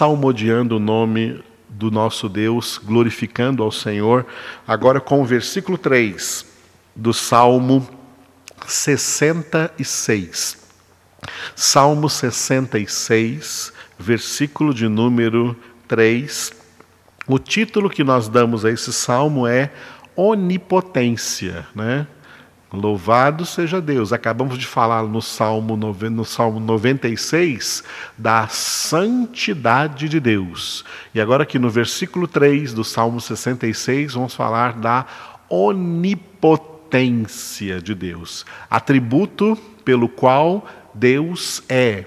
salmodiando o nome do nosso Deus, glorificando ao Senhor, agora com o versículo 3 do Salmo 66. Salmo 66, versículo de número 3. O título que nós damos a esse salmo é Onipotência, né? Louvado seja Deus. Acabamos de falar no Salmo, no Salmo 96 da santidade de Deus. E agora, aqui no versículo 3 do Salmo 66, vamos falar da onipotência de Deus atributo pelo qual Deus é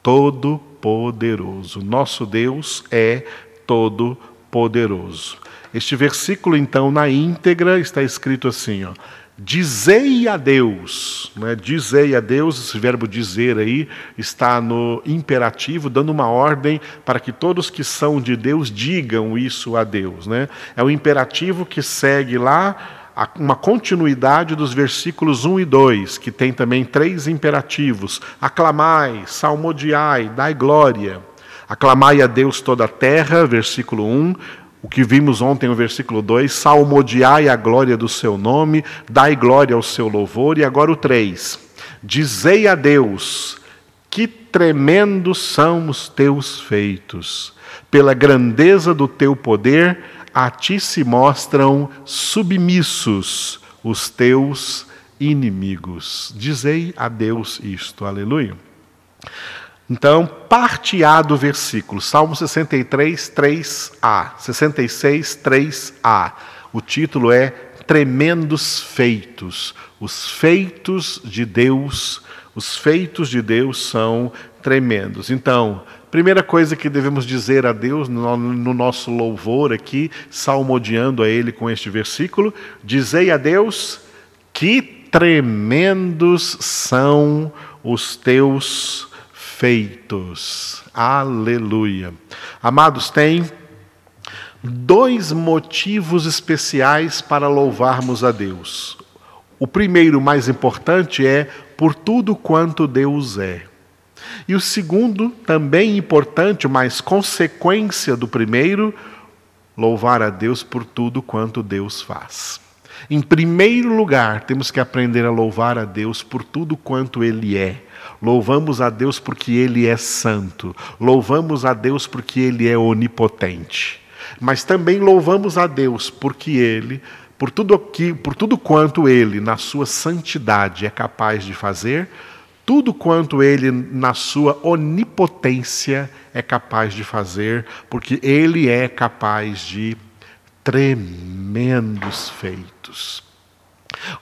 todo-poderoso. Nosso Deus é todo-poderoso. Este versículo, então, na íntegra, está escrito assim: ó, Dizei a Deus, né? dizei a Deus, esse verbo dizer aí está no imperativo, dando uma ordem para que todos que são de Deus digam isso a Deus. Né? É o imperativo que segue lá uma continuidade dos versículos 1 e 2, que tem também três imperativos: aclamai, salmodiai, dai glória. Aclamai a Deus toda a terra, versículo 1. O que vimos ontem no versículo 2, salmodiai a glória do seu nome, dai glória ao seu louvor. E agora o 3, dizei a Deus, que tremendos são os teus feitos, pela grandeza do teu poder, a ti se mostram submissos os teus inimigos. Dizei a Deus isto, aleluia. Então, parte A do versículo, Salmo 63, 3a. 66, 3a. O título é Tremendos Feitos. Os feitos de Deus, os feitos de Deus são tremendos. Então, primeira coisa que devemos dizer a Deus no, no nosso louvor aqui, salmodiando a Ele com este versículo, dizei a Deus que tremendos são os teus feitos. Aleluia. Amados, tem dois motivos especiais para louvarmos a Deus. O primeiro, mais importante, é por tudo quanto Deus é. E o segundo, também importante, mas consequência do primeiro, louvar a Deus por tudo quanto Deus faz. Em primeiro lugar, temos que aprender a louvar a Deus por tudo quanto Ele é. Louvamos a Deus porque Ele é santo. Louvamos a Deus porque Ele é onipotente. Mas também louvamos a Deus porque Ele, por tudo, que, por tudo quanto Ele, na sua santidade, é capaz de fazer, tudo quanto Ele, na sua onipotência, é capaz de fazer, porque Ele é capaz de tremendos feitos.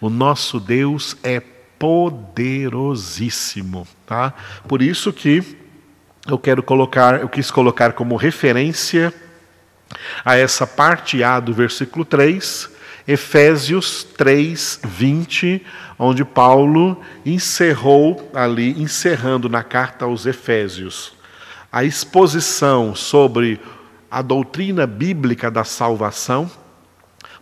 O nosso Deus é poderosíssimo, tá? Por isso que eu quero colocar, eu quis colocar como referência a essa parte A do versículo 3, Efésios 3, 20, onde Paulo encerrou ali, encerrando na carta aos Efésios, a exposição sobre a doutrina bíblica da salvação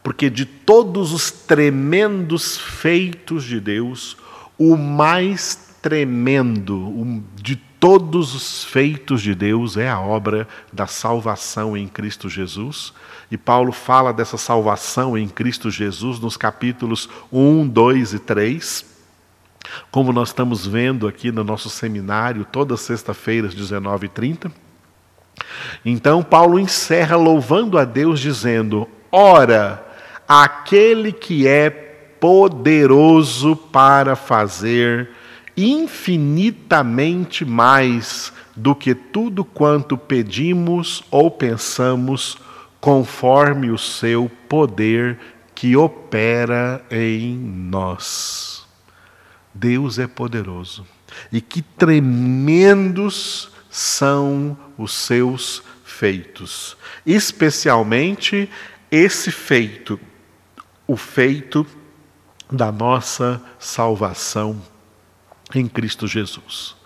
porque de todos os tremendos feitos de Deus, o mais tremendo de todos os feitos de Deus é a obra da salvação em Cristo Jesus. E Paulo fala dessa salvação em Cristo Jesus nos capítulos 1, 2 e 3. Como nós estamos vendo aqui no nosso seminário, todas sexta-feiras, 19 e 30. Então, Paulo encerra louvando a Deus, dizendo: Ora, aquele que é poderoso para fazer infinitamente mais do que tudo quanto pedimos ou pensamos, conforme o seu poder que opera em nós. Deus é poderoso. E que tremendos são os seus feitos, especialmente esse feito o feito da nossa salvação em Cristo Jesus.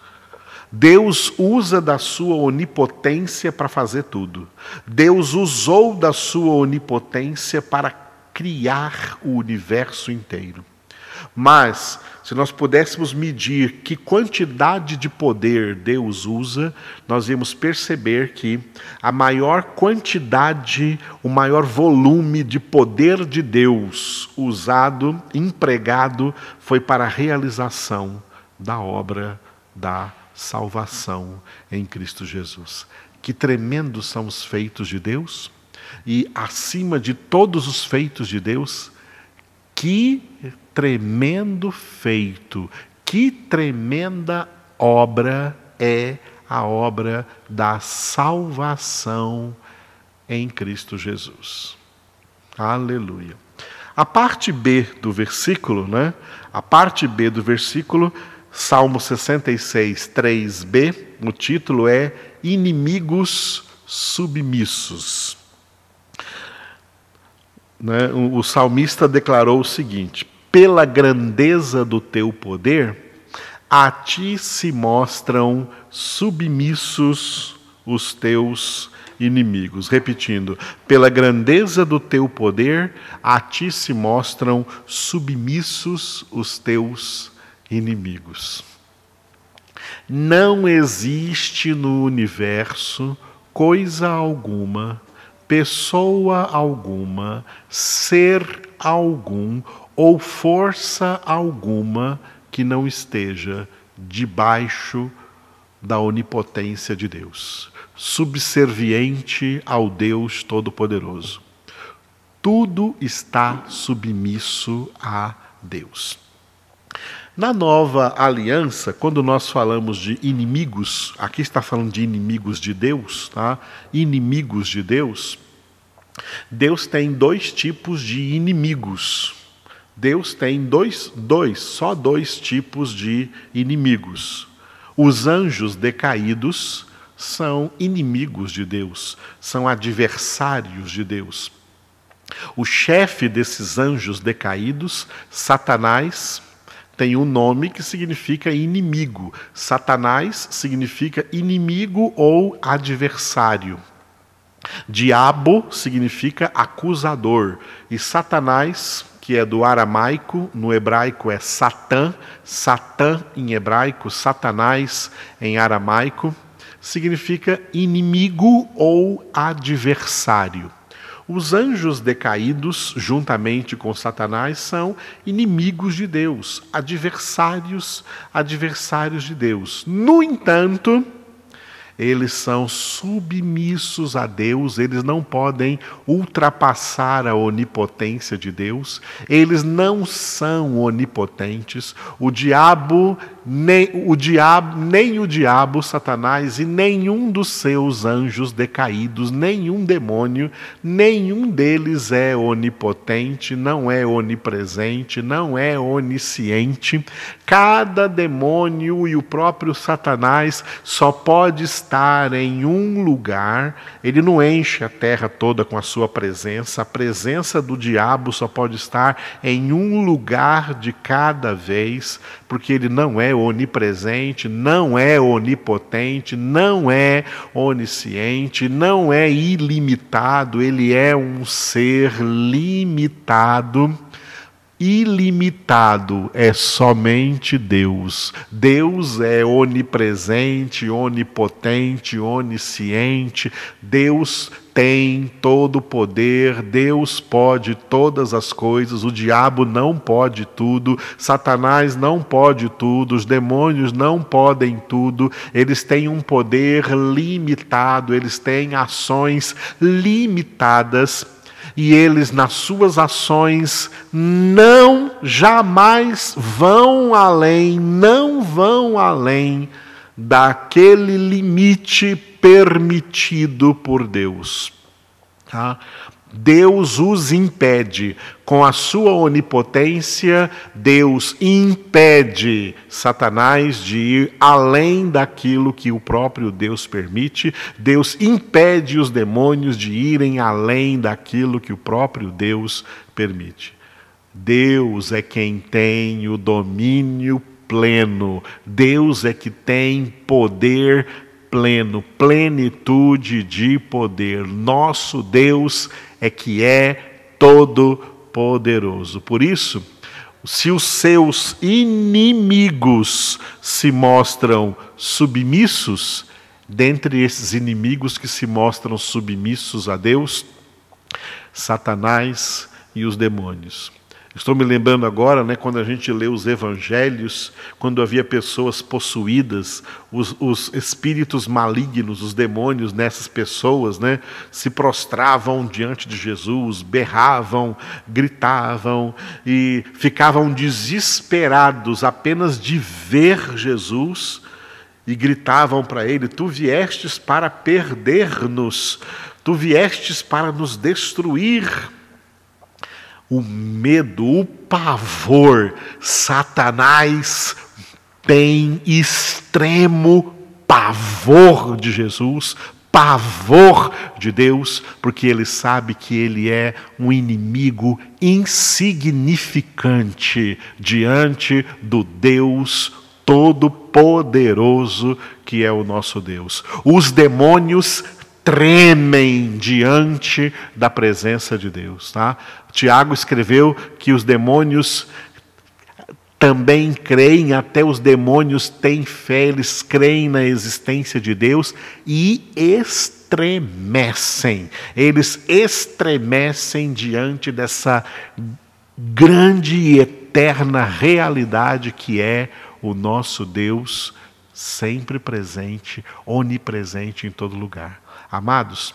Deus usa da sua onipotência para fazer tudo. Deus usou da sua onipotência para criar o universo inteiro. Mas, se nós pudéssemos medir que quantidade de poder Deus usa, nós íamos perceber que a maior quantidade, o maior volume de poder de Deus usado, empregado, foi para a realização da obra da salvação em Cristo Jesus. Que tremendos são os feitos de Deus, e acima de todos os feitos de Deus, que tremendo feito, que tremenda obra é a obra da salvação em Cristo Jesus. Aleluia. A parte B do versículo, né? A parte B do versículo, Salmo 66, 3b, o título é Inimigos Submissos. Né? O salmista declarou o seguinte: Pela grandeza do teu poder, a ti se mostram submissos os teus inimigos. Repetindo, pela grandeza do teu poder, a ti se mostram submissos os teus inimigos. Não existe no universo coisa alguma pessoa alguma, ser algum ou força alguma que não esteja debaixo da onipotência de Deus, subserviente ao Deus Todo-Poderoso. Tudo está submisso a Deus. Na nova aliança, quando nós falamos de inimigos, aqui está falando de inimigos de Deus, tá? Inimigos de Deus. Deus tem dois tipos de inimigos. Deus tem dois, dois, só dois tipos de inimigos. Os anjos decaídos são inimigos de Deus, são adversários de Deus. O chefe desses anjos decaídos, Satanás, tem um nome que significa inimigo. Satanás significa inimigo ou adversário. Diabo significa acusador. E Satanás, que é do aramaico, no hebraico é Satã, Satã em hebraico, Satanás em aramaico, significa inimigo ou adversário. Os anjos decaídos, juntamente com Satanás, são inimigos de Deus, adversários, adversários de Deus. No entanto, eles são submissos a Deus, eles não podem ultrapassar a onipotência de Deus, eles não são onipotentes. O diabo, nem o diabo, nem o diabo, Satanás e nenhum dos seus anjos decaídos, nenhum demônio, nenhum deles é onipotente, não é onipresente, não é onisciente. Cada demônio e o próprio Satanás só pode estar em um lugar, ele não enche a terra toda com a sua presença, a presença do diabo só pode estar em um lugar de cada vez, porque ele não é onipresente, não é onipotente, não é onisciente, não é ilimitado, ele é um ser limitado ilimitado é somente Deus. Deus é onipresente, onipotente, onisciente. Deus tem todo o poder, Deus pode todas as coisas, o diabo não pode tudo, Satanás não pode tudo, os demônios não podem tudo, eles têm um poder limitado, eles têm ações limitadas e eles nas suas ações não jamais vão além, não vão além daquele limite permitido por Deus. Tá? Deus os impede. Com a sua onipotência, Deus impede Satanás de ir além daquilo que o próprio Deus permite. Deus impede os demônios de irem além daquilo que o próprio Deus permite. Deus é quem tem o domínio pleno. Deus é que tem poder pleno, plenitude de poder. Nosso Deus é que é todo poderoso. Por isso, se os seus inimigos se mostram submissos, dentre esses inimigos que se mostram submissos a Deus, Satanás e os demônios. Estou me lembrando agora, né, quando a gente lê os evangelhos, quando havia pessoas possuídas, os, os, espíritos malignos, os demônios nessas pessoas, né, se prostravam diante de Jesus, berravam, gritavam e ficavam desesperados apenas de ver Jesus e gritavam para ele: Tu viestes para perder-nos, tu viestes para nos destruir o medo, o pavor. Satanás tem extremo pavor de Jesus, pavor de Deus, porque ele sabe que ele é um inimigo insignificante diante do Deus Todo-Poderoso que é o nosso Deus. Os demônios tremem diante da presença de Deus. Tá? Tiago escreveu que os demônios também creem, até os demônios têm fé, eles creem na existência de Deus e estremecem. Eles estremecem diante dessa grande e eterna realidade que é o nosso Deus sempre presente, onipresente em todo lugar. Amados,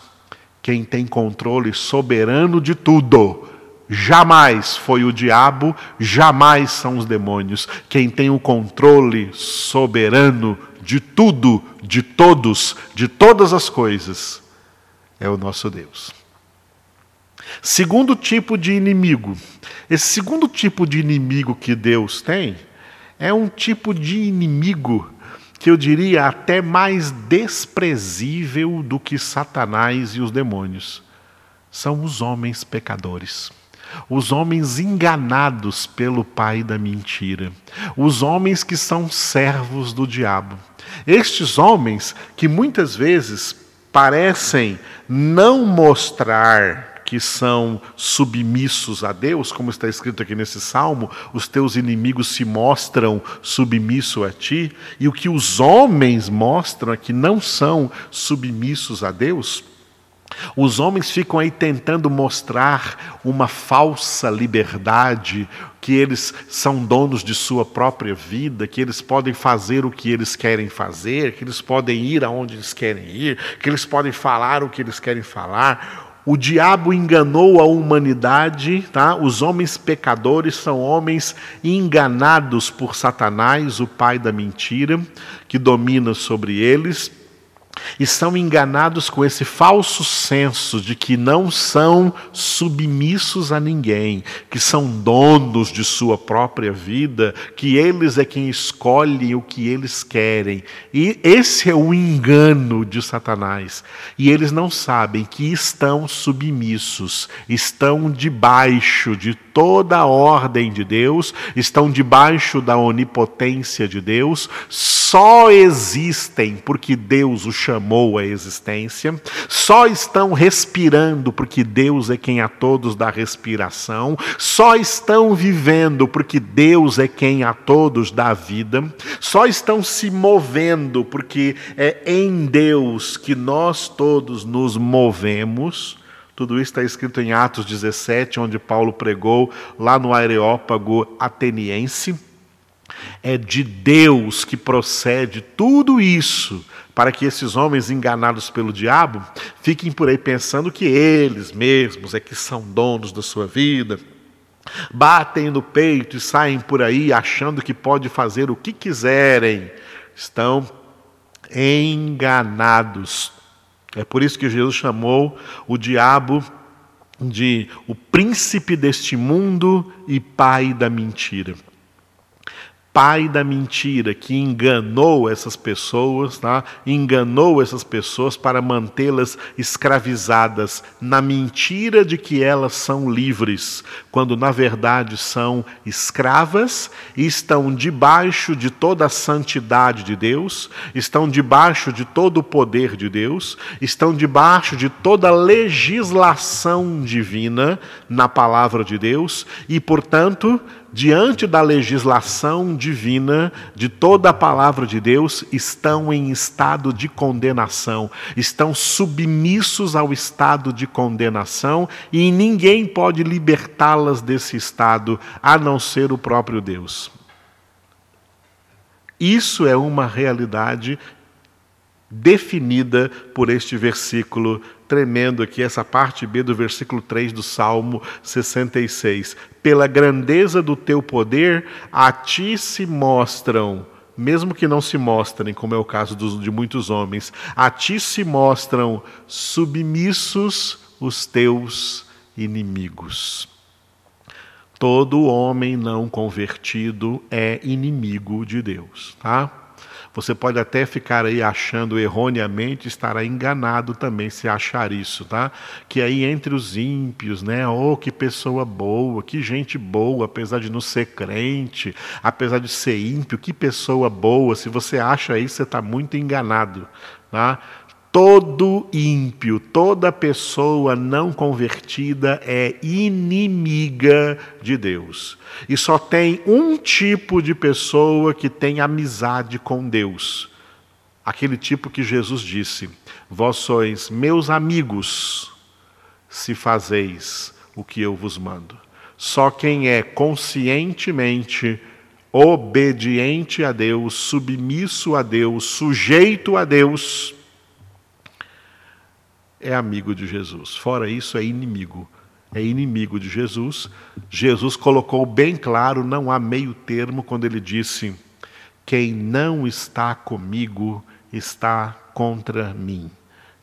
quem tem controle soberano de tudo, jamais foi o diabo, jamais são os demônios. Quem tem o controle soberano de tudo, de todos, de todas as coisas, é o nosso Deus. Segundo tipo de inimigo. Esse segundo tipo de inimigo que Deus tem é um tipo de inimigo que eu diria até mais desprezível do que Satanás e os demônios. São os homens pecadores. Os homens enganados pelo pai da mentira, os homens que são servos do diabo. Estes homens que muitas vezes parecem não mostrar que são submissos a Deus, como está escrito aqui nesse salmo, os teus inimigos se mostram submissos a ti, e o que os homens mostram é que não são submissos a Deus. Os homens ficam aí tentando mostrar uma falsa liberdade, que eles são donos de sua própria vida, que eles podem fazer o que eles querem fazer, que eles podem ir aonde eles querem ir, que eles podem falar o que eles querem falar. O diabo enganou a humanidade, tá? Os homens pecadores são homens enganados por Satanás, o pai da mentira, que domina sobre eles e são enganados com esse falso senso de que não são submissos a ninguém, que são donos de sua própria vida, que eles é quem escolhem o que eles querem. E esse é o engano de Satanás. E eles não sabem que estão submissos, estão debaixo de toda a ordem de Deus, estão debaixo da onipotência de Deus, só existem porque Deus os chamou à existência, só estão respirando porque Deus é quem a todos dá respiração, só estão vivendo porque Deus é quem a todos dá vida, só estão se movendo porque é em Deus que nós todos nos movemos. Tudo isso está escrito em Atos 17, onde Paulo pregou lá no Areópago ateniense. É de Deus que procede tudo isso, para que esses homens enganados pelo diabo fiquem por aí pensando que eles mesmos é que são donos da sua vida, batem no peito e saem por aí achando que pode fazer o que quiserem. Estão enganados. É por isso que Jesus chamou o diabo de o príncipe deste mundo e pai da mentira pai da mentira que enganou essas pessoas, tá? enganou essas pessoas para mantê-las escravizadas na mentira de que elas são livres, quando na verdade são escravas e estão debaixo de toda a santidade de Deus, estão debaixo de todo o poder de Deus, estão debaixo de toda a legislação divina na palavra de Deus e, portanto, diante da legislação divina, de toda a palavra de Deus, estão em estado de condenação, estão submissos ao estado de condenação e ninguém pode libertá-las desse estado a não ser o próprio Deus. Isso é uma realidade definida por este versículo tremendo aqui, essa parte B do versículo 3 do Salmo 66. Pela grandeza do teu poder, a ti se mostram, mesmo que não se mostrem, como é o caso dos, de muitos homens, a ti se mostram submissos os teus inimigos. Todo homem não convertido é inimigo de Deus, tá? Você pode até ficar aí achando erroneamente, estará enganado também se achar isso, tá? Que aí entre os ímpios, né? Oh, que pessoa boa, que gente boa, apesar de não ser crente, apesar de ser ímpio, que pessoa boa. Se você acha isso, você está muito enganado, tá? Todo ímpio, toda pessoa não convertida é inimiga de Deus. E só tem um tipo de pessoa que tem amizade com Deus. Aquele tipo que Jesus disse: Vós sois meus amigos, se fazeis o que eu vos mando. Só quem é conscientemente obediente a Deus, submisso a Deus, sujeito a Deus, é amigo de Jesus. Fora isso, é inimigo. É inimigo de Jesus. Jesus colocou bem claro, não há meio termo, quando ele disse: Quem não está comigo está contra mim.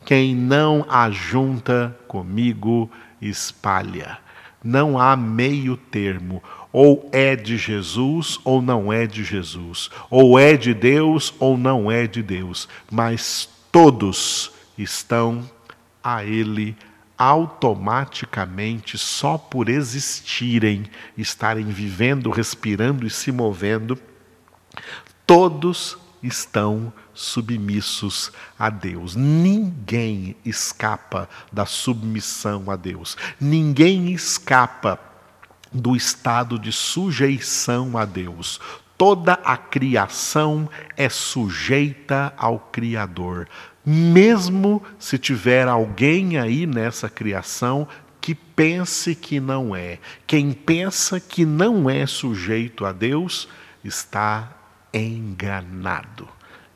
Quem não ajunta comigo espalha. Não há meio termo. Ou é de Jesus ou não é de Jesus. Ou é de Deus ou não é de Deus. Mas todos estão a Ele automaticamente, só por existirem, estarem vivendo, respirando e se movendo, todos estão submissos a Deus. Ninguém escapa da submissão a Deus. Ninguém escapa do estado de sujeição a Deus. Toda a criação é sujeita ao Criador mesmo se tiver alguém aí nessa criação que pense que não é. Quem pensa que não é sujeito a Deus está enganado.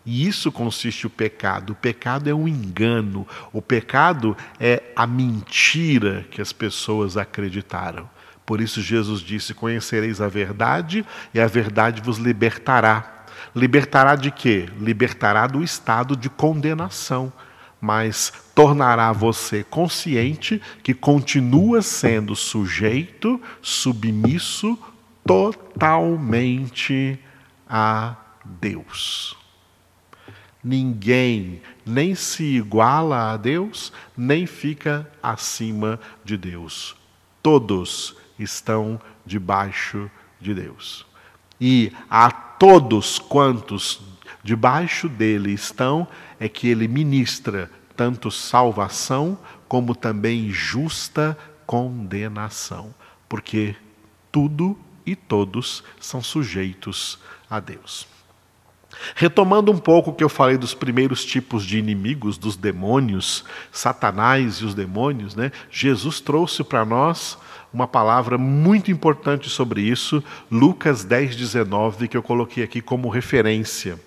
E isso consiste o pecado. O pecado é um engano. O pecado é a mentira que as pessoas acreditaram. Por isso Jesus disse: Conhecereis a verdade, e a verdade vos libertará. Libertará de quê? Libertará do estado de condenação, mas tornará você consciente que continua sendo sujeito, submisso totalmente a Deus. Ninguém nem se iguala a Deus, nem fica acima de Deus. Todos estão debaixo de Deus. E a todos quantos debaixo dele estão, é que ele ministra tanto salvação como também justa condenação, porque tudo e todos são sujeitos a Deus. Retomando um pouco o que eu falei dos primeiros tipos de inimigos, dos demônios, Satanás e os demônios, né? Jesus trouxe para nós uma palavra muito importante sobre isso, Lucas 10, 19, que eu coloquei aqui como referência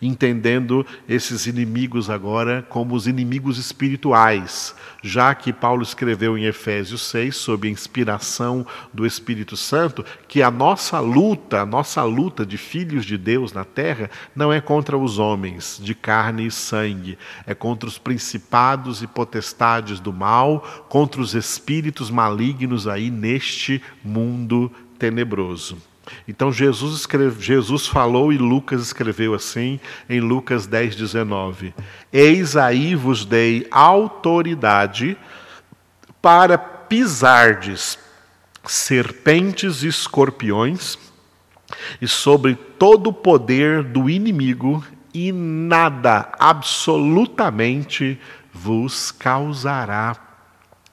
entendendo esses inimigos agora como os inimigos espirituais, já que Paulo escreveu em Efésios 6, sob a inspiração do Espírito Santo, que a nossa luta, a nossa luta de filhos de Deus na terra, não é contra os homens de carne e sangue, é contra os principados e potestades do mal, contra os espíritos malignos aí neste mundo tenebroso. Então Jesus, escreve, Jesus falou e Lucas escreveu assim em Lucas 10, 19: Eis aí vos dei autoridade para pisardes serpentes e escorpiões e sobre todo o poder do inimigo, e nada absolutamente vos causará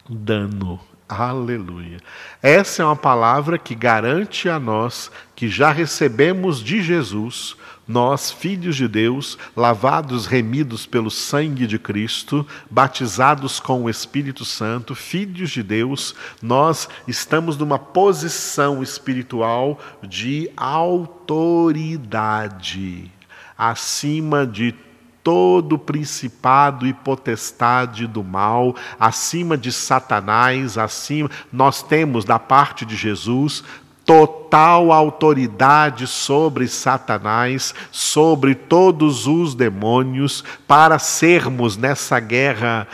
dano. Aleluia. Essa é uma palavra que garante a nós que já recebemos de Jesus, nós, filhos de Deus, lavados, remidos pelo sangue de Cristo, batizados com o Espírito Santo, filhos de Deus, nós estamos numa posição espiritual de autoridade acima de todo principado e potestade do mal, acima de Satanás, acima, nós temos da parte de Jesus total autoridade sobre Satanás, sobre todos os demônios, para sermos nessa guerra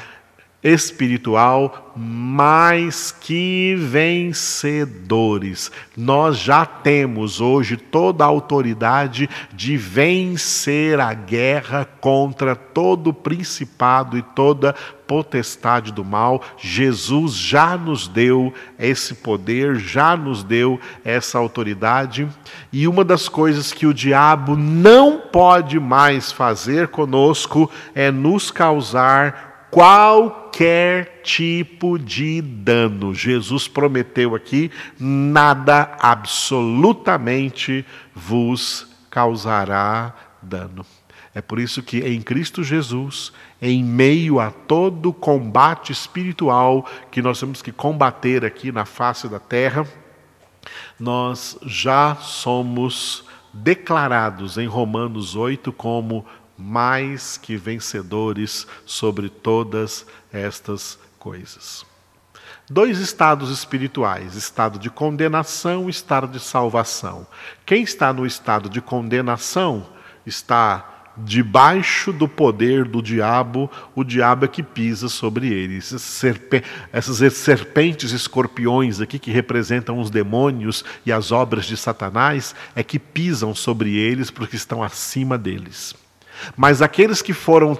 espiritual mais que vencedores. Nós já temos hoje toda a autoridade de vencer a guerra contra todo principado e toda potestade do mal. Jesus já nos deu esse poder, já nos deu essa autoridade. E uma das coisas que o diabo não pode mais fazer conosco é nos causar qualquer tipo de dano. Jesus prometeu aqui: nada absolutamente vos causará dano. É por isso que em Cristo Jesus, em meio a todo combate espiritual que nós temos que combater aqui na face da terra, nós já somos declarados em Romanos 8 como mais que vencedores sobre todas estas coisas. Dois estados espirituais: estado de condenação e estado de salvação. Quem está no estado de condenação está debaixo do poder do diabo, o diabo é que pisa sobre eles. Essas serpentes escorpiões aqui, que representam os demônios e as obras de Satanás, é que pisam sobre eles porque estão acima deles. Mas aqueles que foram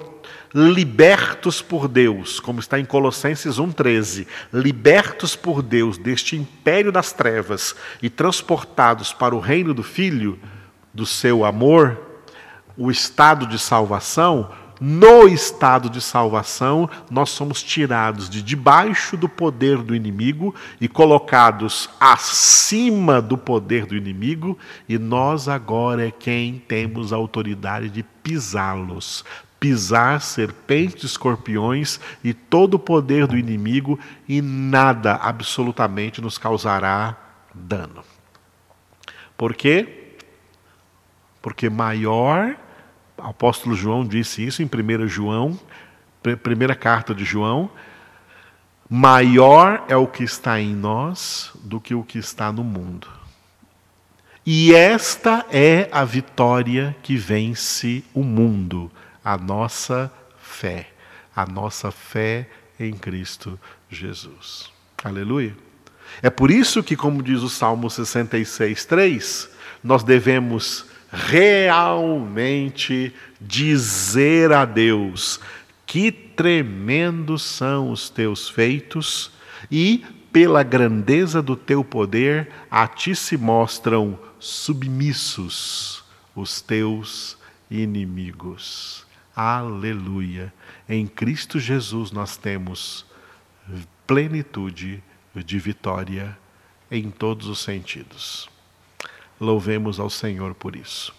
libertos por Deus, como está em Colossenses 1,13, libertos por Deus deste império das trevas e transportados para o reino do Filho, do seu amor, o estado de salvação, no estado de salvação, nós somos tirados de debaixo do poder do inimigo e colocados acima do poder do inimigo, e nós agora é quem temos a autoridade de pisá-los, pisar serpentes, escorpiões e todo o poder do inimigo, e nada absolutamente nos causará dano. Por quê? Porque maior o apóstolo João disse isso em 1 João, primeira carta de João, maior é o que está em nós do que o que está no mundo. E esta é a vitória que vence o mundo, a nossa fé, a nossa fé em Cristo Jesus. Aleluia. É por isso que, como diz o Salmo 66, 3, nós devemos realmente dizer a Deus: que tremendos são os teus feitos, e pela grandeza do teu poder, a ti se mostram submissos os teus inimigos. Aleluia. Em Cristo Jesus nós temos plenitude de vitória em todos os sentidos. Louvemos ao Senhor por isso.